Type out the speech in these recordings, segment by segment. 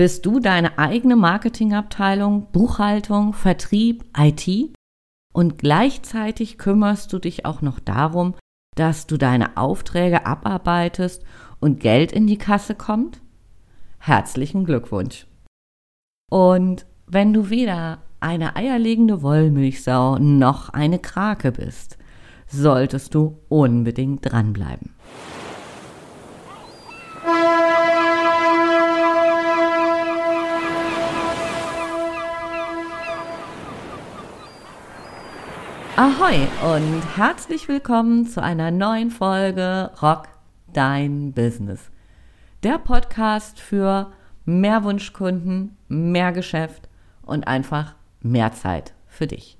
Bist du deine eigene Marketingabteilung, Buchhaltung, Vertrieb, IT? Und gleichzeitig kümmerst du dich auch noch darum, dass du deine Aufträge abarbeitest und Geld in die Kasse kommt? Herzlichen Glückwunsch. Und wenn du weder eine eierlegende Wollmilchsau noch eine Krake bist, solltest du unbedingt dranbleiben. Ahoi und herzlich willkommen zu einer neuen Folge Rock Dein Business. Der Podcast für mehr Wunschkunden, mehr Geschäft und einfach mehr Zeit für dich.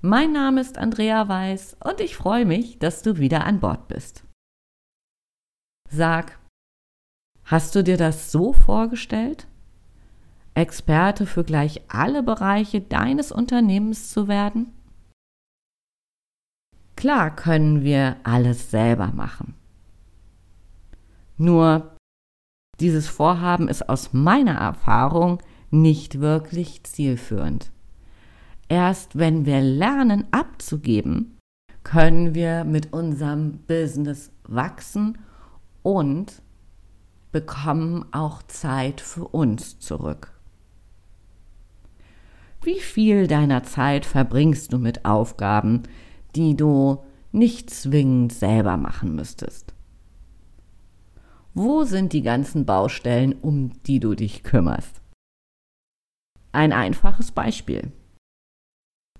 Mein Name ist Andrea Weiß und ich freue mich, dass du wieder an Bord bist. Sag, hast du dir das so vorgestellt? Experte für gleich alle Bereiche deines Unternehmens zu werden? Klar können wir alles selber machen. Nur dieses Vorhaben ist aus meiner Erfahrung nicht wirklich zielführend. Erst wenn wir lernen abzugeben, können wir mit unserem Business wachsen und bekommen auch Zeit für uns zurück. Wie viel deiner Zeit verbringst du mit Aufgaben, die du nicht zwingend selber machen müsstest. Wo sind die ganzen Baustellen, um die du dich kümmerst? Ein einfaches Beispiel.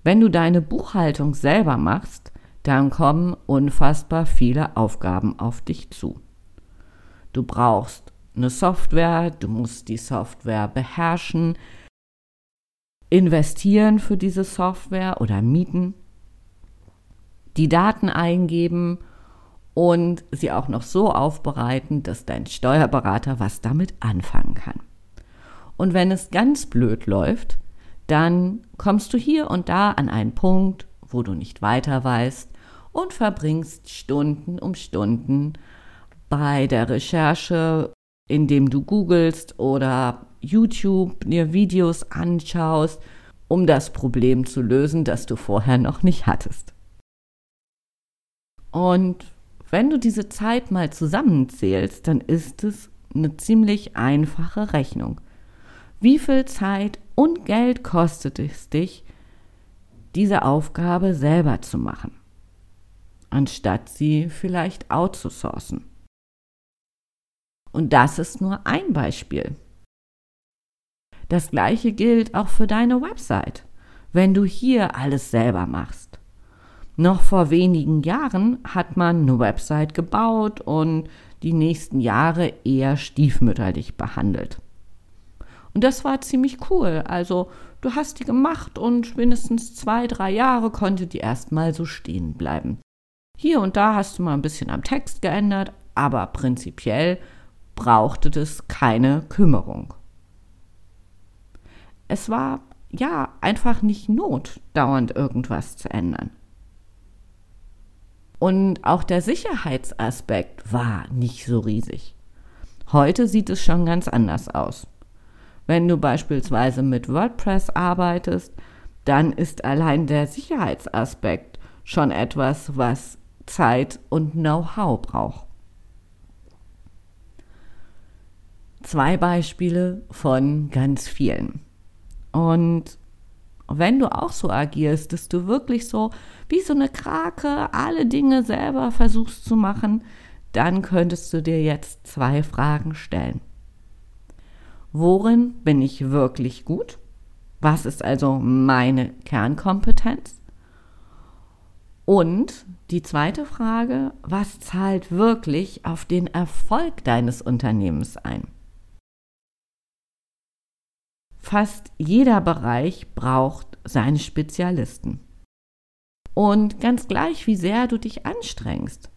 Wenn du deine Buchhaltung selber machst, dann kommen unfassbar viele Aufgaben auf dich zu. Du brauchst eine Software, du musst die Software beherrschen, investieren für diese Software oder mieten die Daten eingeben und sie auch noch so aufbereiten, dass dein Steuerberater was damit anfangen kann. Und wenn es ganz blöd läuft, dann kommst du hier und da an einen Punkt, wo du nicht weiter weißt und verbringst Stunden um Stunden bei der Recherche, indem du googelst oder YouTube dir Videos anschaust, um das Problem zu lösen, das du vorher noch nicht hattest. Und wenn du diese Zeit mal zusammenzählst, dann ist es eine ziemlich einfache Rechnung. Wie viel Zeit und Geld kostet es dich, diese Aufgabe selber zu machen, anstatt sie vielleicht outzusourcen? Und das ist nur ein Beispiel. Das gleiche gilt auch für deine Website, wenn du hier alles selber machst. Noch vor wenigen Jahren hat man eine Website gebaut und die nächsten Jahre eher stiefmütterlich behandelt. Und das war ziemlich cool. Also du hast die gemacht und mindestens zwei, drei Jahre konnte die erstmal so stehen bleiben. Hier und da hast du mal ein bisschen am Text geändert, aber prinzipiell brauchte es keine Kümmerung. Es war ja einfach nicht Not, dauernd irgendwas zu ändern. Und auch der Sicherheitsaspekt war nicht so riesig. Heute sieht es schon ganz anders aus. Wenn du beispielsweise mit WordPress arbeitest, dann ist allein der Sicherheitsaspekt schon etwas, was Zeit und Know-how braucht. Zwei Beispiele von ganz vielen. Und wenn du auch so agierst, dass du wirklich so wie so eine Krake alle Dinge selber versuchst zu machen, dann könntest du dir jetzt zwei Fragen stellen. Worin bin ich wirklich gut? Was ist also meine Kernkompetenz? Und die zweite Frage, was zahlt wirklich auf den Erfolg deines Unternehmens ein? Fast jeder Bereich braucht seine Spezialisten. Und ganz gleich, wie sehr du dich anstrengst,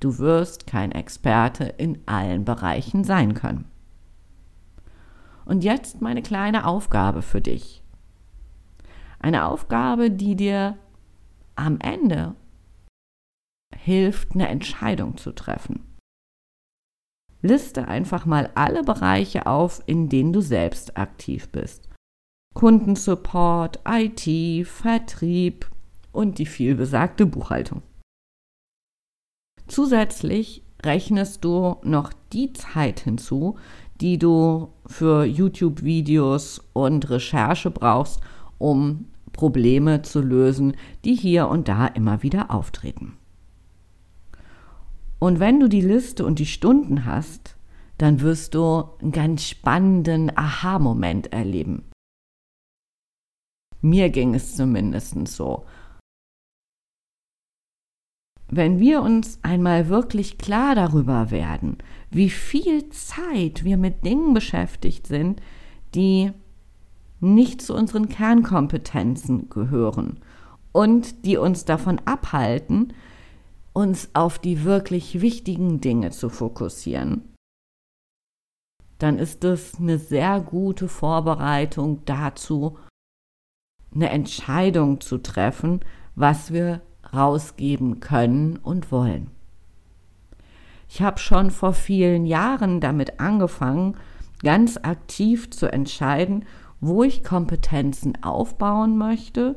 du wirst kein Experte in allen Bereichen sein können. Und jetzt meine kleine Aufgabe für dich. Eine Aufgabe, die dir am Ende hilft, eine Entscheidung zu treffen. Liste einfach mal alle Bereiche auf, in denen du selbst aktiv bist. Kundensupport, IT, Vertrieb und die vielbesagte Buchhaltung. Zusätzlich rechnest du noch die Zeit hinzu, die du für YouTube-Videos und Recherche brauchst, um Probleme zu lösen, die hier und da immer wieder auftreten. Und wenn du die Liste und die Stunden hast, dann wirst du einen ganz spannenden Aha-Moment erleben. Mir ging es zumindest so. Wenn wir uns einmal wirklich klar darüber werden, wie viel Zeit wir mit Dingen beschäftigt sind, die nicht zu unseren Kernkompetenzen gehören und die uns davon abhalten, uns auf die wirklich wichtigen Dinge zu fokussieren, dann ist es eine sehr gute Vorbereitung dazu, eine Entscheidung zu treffen, was wir rausgeben können und wollen. Ich habe schon vor vielen Jahren damit angefangen, ganz aktiv zu entscheiden, wo ich Kompetenzen aufbauen möchte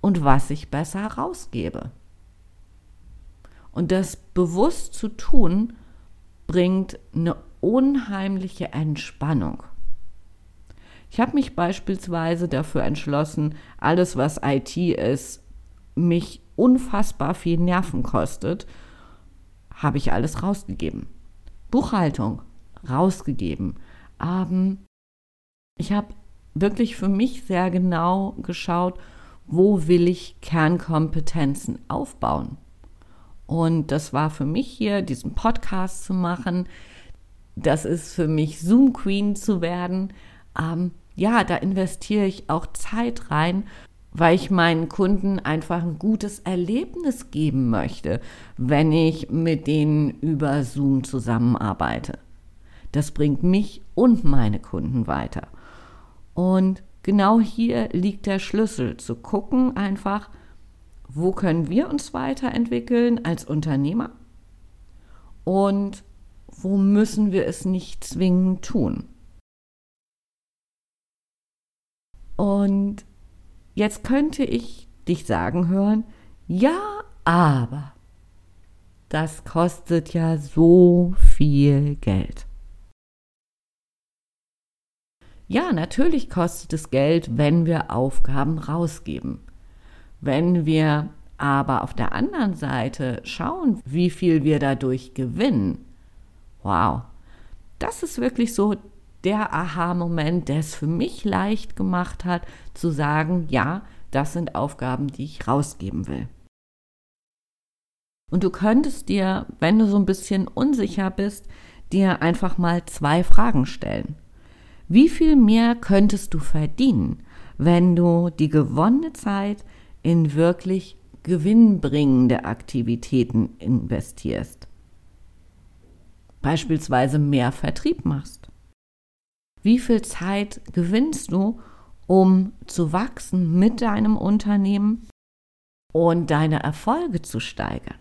und was ich besser rausgebe. Und das bewusst zu tun, bringt eine unheimliche Entspannung. Ich habe mich beispielsweise dafür entschlossen, alles, was IT ist, mich unfassbar viel Nerven kostet, habe ich alles rausgegeben. Buchhaltung rausgegeben. Ähm, ich habe wirklich für mich sehr genau geschaut, wo will ich Kernkompetenzen aufbauen. Und das war für mich hier, diesen Podcast zu machen. Das ist für mich Zoom Queen zu werden. Ähm, ja, da investiere ich auch Zeit rein, weil ich meinen Kunden einfach ein gutes Erlebnis geben möchte, wenn ich mit denen über Zoom zusammenarbeite. Das bringt mich und meine Kunden weiter. Und genau hier liegt der Schlüssel, zu gucken einfach, wo können wir uns weiterentwickeln als Unternehmer und wo müssen wir es nicht zwingend tun. Und jetzt könnte ich dich sagen hören, ja, aber das kostet ja so viel Geld. Ja, natürlich kostet es Geld, wenn wir Aufgaben rausgeben. Wenn wir aber auf der anderen Seite schauen, wie viel wir dadurch gewinnen, wow, das ist wirklich so der Aha-Moment, der es für mich leicht gemacht hat, zu sagen, ja, das sind Aufgaben, die ich rausgeben will. Und du könntest dir, wenn du so ein bisschen unsicher bist, dir einfach mal zwei Fragen stellen. Wie viel mehr könntest du verdienen, wenn du die gewonnene Zeit in wirklich gewinnbringende Aktivitäten investierst? Beispielsweise mehr Vertrieb machst. Wie viel Zeit gewinnst du, um zu wachsen mit deinem Unternehmen und deine Erfolge zu steigern?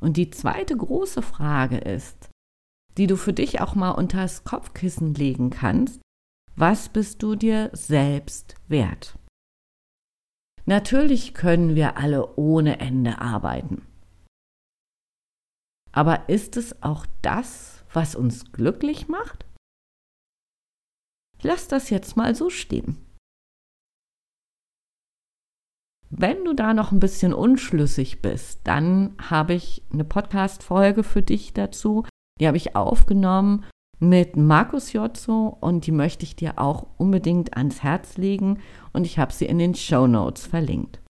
Und die zweite große Frage ist, die du für dich auch mal unter das Kopfkissen legen kannst. Was bist du dir selbst wert? Natürlich können wir alle ohne Ende arbeiten. Aber ist es auch das, was uns glücklich macht? Lass das jetzt mal so stehen. Wenn du da noch ein bisschen unschlüssig bist, dann habe ich eine Podcast-Folge für dich dazu, die habe ich aufgenommen mit Markus Jotzo und die möchte ich dir auch unbedingt ans Herz legen und ich habe sie in den Show Notes verlinkt.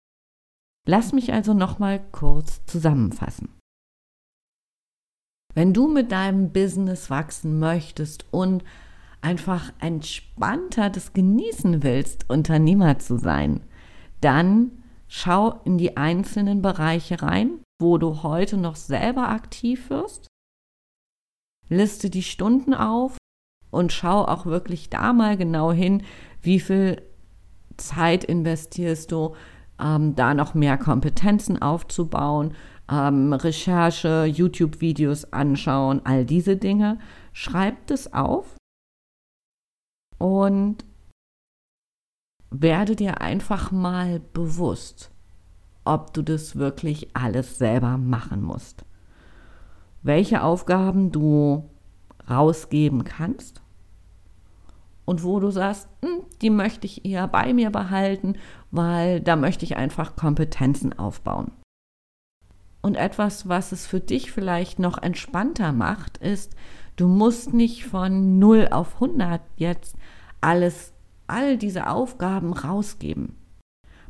Lass mich also nochmal kurz zusammenfassen. Wenn du mit deinem Business wachsen möchtest und einfach entspannter das genießen willst, Unternehmer zu sein, dann schau in die einzelnen Bereiche rein, wo du heute noch selber aktiv wirst liste die Stunden auf und schau auch wirklich da mal genau hin, wie viel Zeit investierst du, ähm, da noch mehr Kompetenzen aufzubauen, ähm, Recherche, YouTube-Videos anschauen, all diese Dinge. Schreib es auf und werde dir einfach mal bewusst, ob du das wirklich alles selber machen musst. Welche Aufgaben du rausgeben kannst und wo du sagst, hm, die möchte ich eher bei mir behalten, weil da möchte ich einfach Kompetenzen aufbauen. Und etwas, was es für dich vielleicht noch entspannter macht, ist, du musst nicht von 0 auf 100 jetzt alles, all diese Aufgaben rausgeben.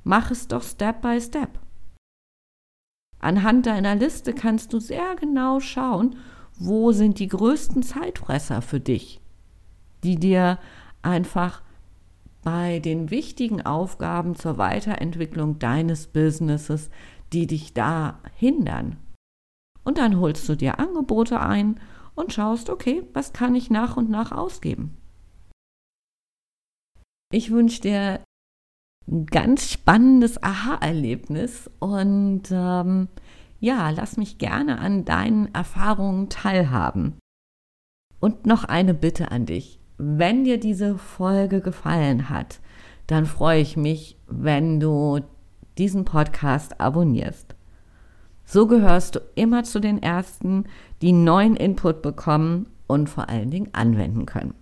Mach es doch Step by Step. Anhand deiner Liste kannst du sehr genau schauen, wo sind die größten Zeitfresser für dich, die dir einfach bei den wichtigen Aufgaben zur Weiterentwicklung deines Businesses, die dich da hindern. Und dann holst du dir Angebote ein und schaust, okay, was kann ich nach und nach ausgeben. Ich wünsche dir ein ganz spannendes Aha-Erlebnis und ähm, ja, lass mich gerne an deinen Erfahrungen teilhaben. Und noch eine Bitte an dich. Wenn dir diese Folge gefallen hat, dann freue ich mich, wenn du diesen Podcast abonnierst. So gehörst du immer zu den Ersten, die neuen Input bekommen und vor allen Dingen anwenden können.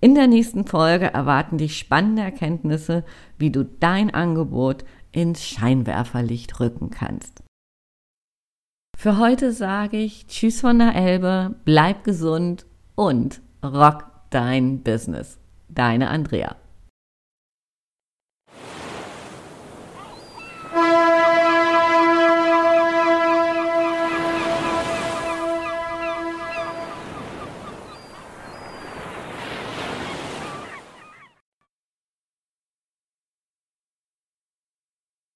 In der nächsten Folge erwarten dich spannende Erkenntnisse, wie du dein Angebot ins Scheinwerferlicht rücken kannst. Für heute sage ich Tschüss von der Elbe, bleib gesund und rock dein Business. Deine Andrea.